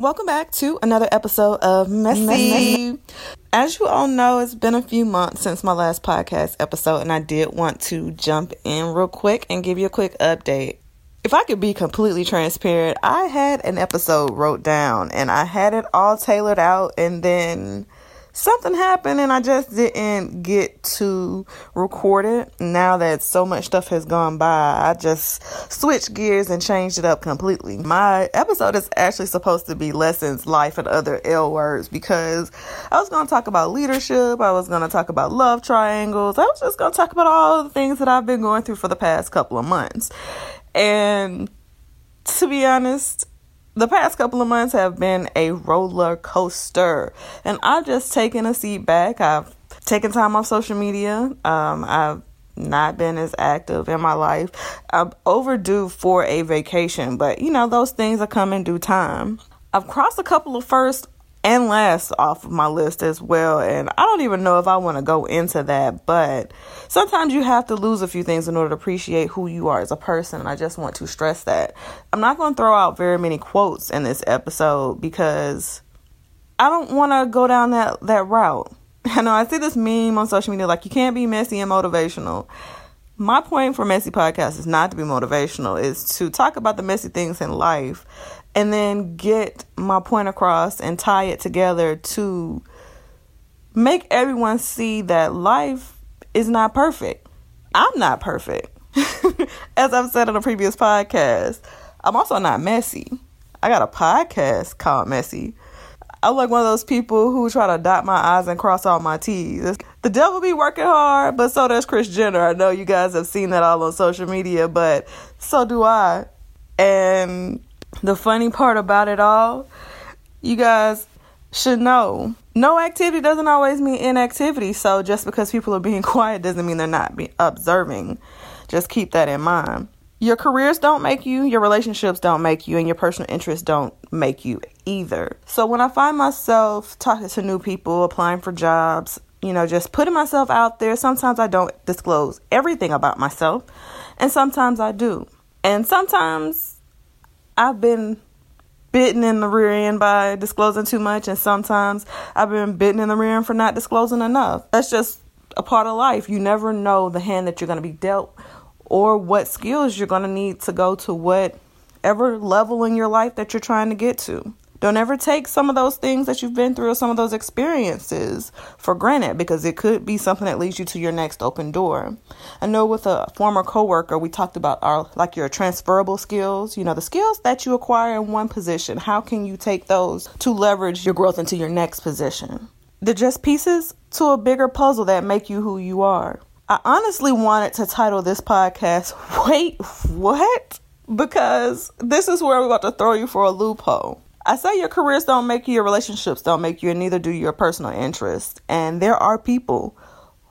Welcome back to another episode of Messy. As you all know, it's been a few months since my last podcast episode, and I did want to jump in real quick and give you a quick update. If I could be completely transparent, I had an episode wrote down and I had it all tailored out, and then something happened and I just didn't get to record it. Now that so much stuff has gone by, I just switched gears and changed it up completely. My episode is actually supposed to be lessons, life, and other L words because I was going to talk about leadership. I was going to talk about love triangles. I was just going to talk about all the things that I've been going through for the past couple of months. And to be honest, the past couple of months have been a roller coaster, and I've just taken a seat back. I've taken time off social media. Um, I've not been as active in my life. I'm overdue for a vacation, but you know, those things are coming due time. I've crossed a couple of first and last off of my list as well. And I don't even know if I want to go into that, but sometimes you have to lose a few things in order to appreciate who you are as a person. And I just want to stress that. I'm not going to throw out very many quotes in this episode because I don't want to go down that, that route. I know I see this meme on social media like you can't be messy and motivational. My point for Messy Podcast is not to be motivational, is to talk about the messy things in life and then get my point across and tie it together to make everyone see that life is not perfect. I'm not perfect. As I've said in a previous podcast, I'm also not messy. I got a podcast called Messy. I'm like one of those people who try to dot my I's and cross all my T's. The devil be working hard, but so does Chris Jenner. I know you guys have seen that all on social media, but so do I. And the funny part about it all, you guys should know no activity doesn't always mean inactivity. So just because people are being quiet doesn't mean they're not observing. Just keep that in mind. Your careers don't make you, your relationships don't make you, and your personal interests don't make you either. So when I find myself talking to new people, applying for jobs, you know, just putting myself out there, sometimes I don't disclose everything about myself, and sometimes I do. And sometimes I've been bitten in the rear end by disclosing too much, and sometimes I've been bitten in the rear end for not disclosing enough. That's just a part of life. You never know the hand that you're going to be dealt or what skills you're going to need to go to whatever level in your life that you're trying to get to. Don't ever take some of those things that you've been through or some of those experiences for granted because it could be something that leads you to your next open door. I know with a former coworker, we talked about our like your transferable skills, you know, the skills that you acquire in one position. How can you take those to leverage your growth into your next position? They're just pieces to a bigger puzzle that make you who you are. I honestly wanted to title this podcast, Wait, What? Because this is where we're about to throw you for a loophole. I say your careers don't make you, your relationships don't make you, and neither do your personal interests. And there are people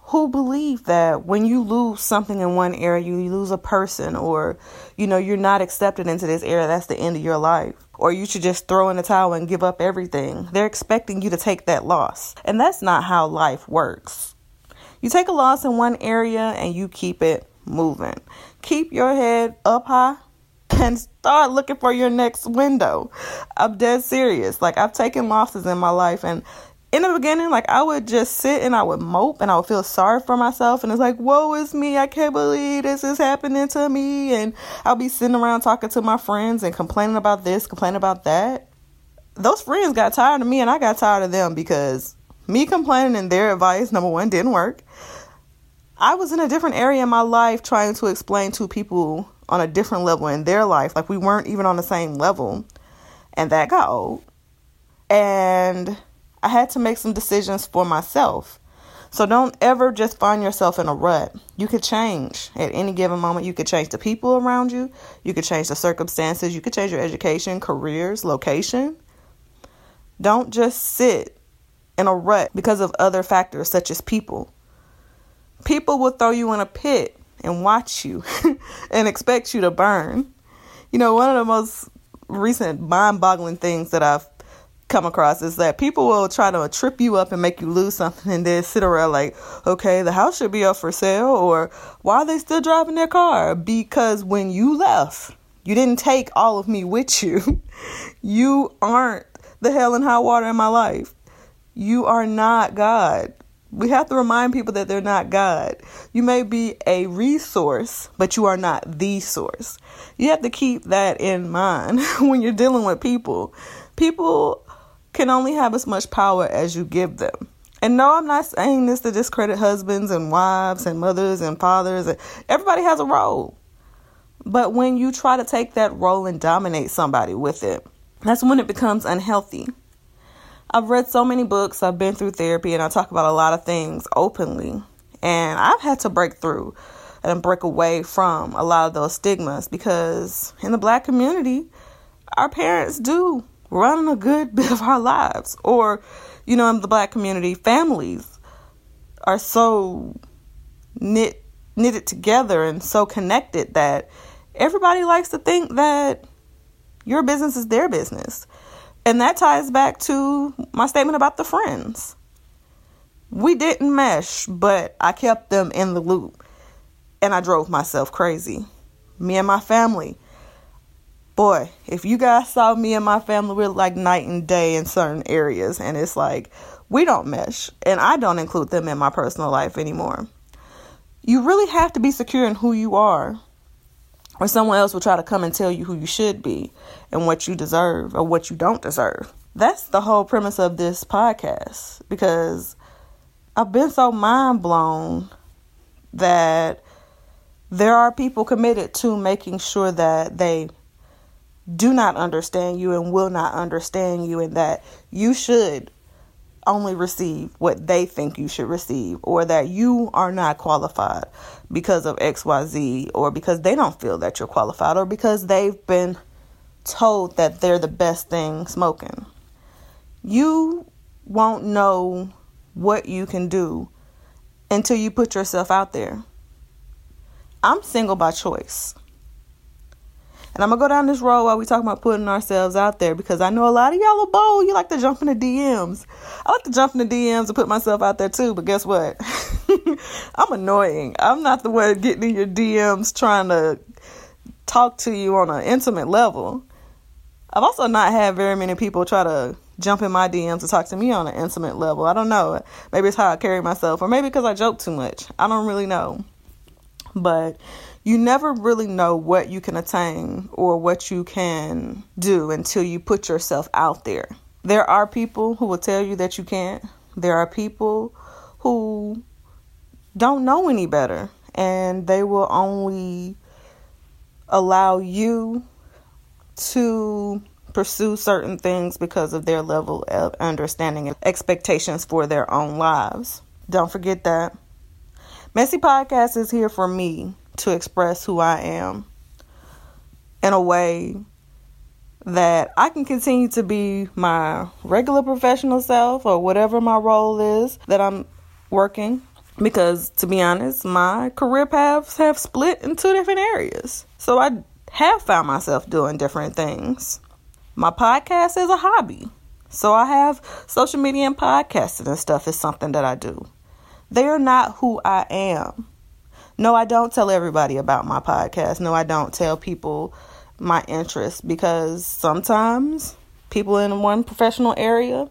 who believe that when you lose something in one area, you lose a person, or you know, you're not accepted into this area, that's the end of your life. Or you should just throw in the towel and give up everything. They're expecting you to take that loss. And that's not how life works. You take a loss in one area and you keep it moving. Keep your head up high and start looking for your next window. I'm dead serious. Like I've taken losses in my life and in the beginning, like I would just sit and I would mope and I would feel sorry for myself and it's like, woe is me, I can't believe this is happening to me and I'll be sitting around talking to my friends and complaining about this, complaining about that. Those friends got tired of me and I got tired of them because me complaining and their advice, number one, didn't work. I was in a different area in my life trying to explain to people on a different level in their life. Like we weren't even on the same level. And that got old. And I had to make some decisions for myself. So don't ever just find yourself in a rut. You could change at any given moment. You could change the people around you. You could change the circumstances. You could change your education, careers, location. Don't just sit in a rut because of other factors such as people. People will throw you in a pit and watch you and expect you to burn. You know, one of the most recent mind boggling things that I've come across is that people will try to trip you up and make you lose something and then sit around like, okay, the house should be up for sale or why are they still driving their car? Because when you left, you didn't take all of me with you. You aren't the hell and high water in my life. You are not God. We have to remind people that they're not God. You may be a resource, but you are not the source. You have to keep that in mind when you're dealing with people. People can only have as much power as you give them. And no, I'm not saying this to discredit husbands and wives and mothers and fathers. Everybody has a role. But when you try to take that role and dominate somebody with it, that's when it becomes unhealthy. I've read so many books, I've been through therapy, and I talk about a lot of things openly. And I've had to break through and break away from a lot of those stigmas because in the black community, our parents do run a good bit of our lives. Or, you know, in the black community, families are so knit knitted together and so connected that everybody likes to think that your business is their business. And that ties back to my statement about the friends. We didn't mesh, but I kept them in the loop. And I drove myself crazy. Me and my family. Boy, if you guys saw me and my family, we're like night and day in certain areas. And it's like, we don't mesh. And I don't include them in my personal life anymore. You really have to be secure in who you are or someone else will try to come and tell you who you should be and what you deserve or what you don't deserve. That's the whole premise of this podcast because I've been so mind blown that there are people committed to making sure that they do not understand you and will not understand you, and that you should only receive what they think you should receive, or that you are not qualified because of XYZ, or because they don't feel that you're qualified, or because they've been told that they're the best thing smoking. You won't know what you can do until you put yourself out there. I'm single by choice. And I'm gonna go down this road while we talk about putting ourselves out there because I know a lot of y'all are bold. You like to jump in the DMs. I like to jump in the DMs and put myself out there too, but guess what? I'm annoying. I'm not the one getting in your DMs trying to talk to you on an intimate level. I've also not had very many people try to jump in my DMs to talk to me on an intimate level. I don't know. Maybe it's how I carry myself, or maybe because I joke too much. I don't really know. But you never really know what you can attain or what you can do until you put yourself out there. There are people who will tell you that you can't. There are people who don't know any better and they will only allow you to pursue certain things because of their level of understanding and expectations for their own lives. Don't forget that. Messy Podcast is here for me to express who I am in a way that I can continue to be my regular professional self or whatever my role is that I'm working. Because to be honest, my career paths have split in two different areas. So I have found myself doing different things. My podcast is a hobby. So I have social media and podcasting and stuff is something that I do. They are not who I am. No, I don't tell everybody about my podcast. No, I don't tell people my interests because sometimes people in one professional area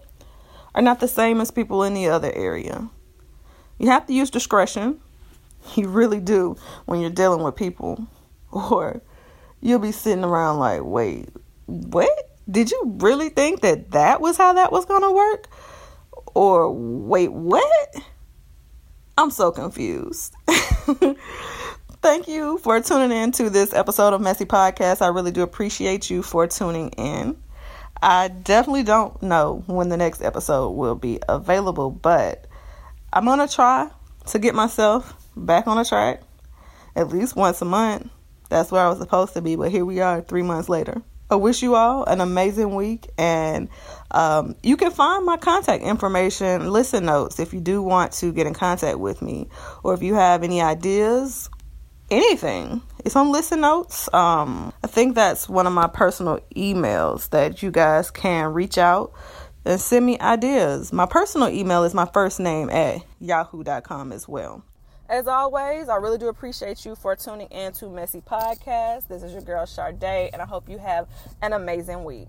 are not the same as people in the other area. You have to use discretion. You really do when you're dealing with people. Or you'll be sitting around like, wait, what? Did you really think that that was how that was going to work? Or wait, what? I'm so confused. Thank you for tuning in to this episode of Messy Podcast. I really do appreciate you for tuning in. I definitely don't know when the next episode will be available, but I'm going to try to get myself back on a track at least once a month. That's where I was supposed to be, but here we are three months later. I wish you all an amazing week, and um, you can find my contact information, listen notes, if you do want to get in contact with me, or if you have any ideas, anything. It's on listen notes. Um, I think that's one of my personal emails that you guys can reach out and send me ideas. My personal email is my first name at yahoo.com as well. As always, I really do appreciate you for tuning in to Messy Podcast. This is your girl Charjde, and I hope you have an amazing week.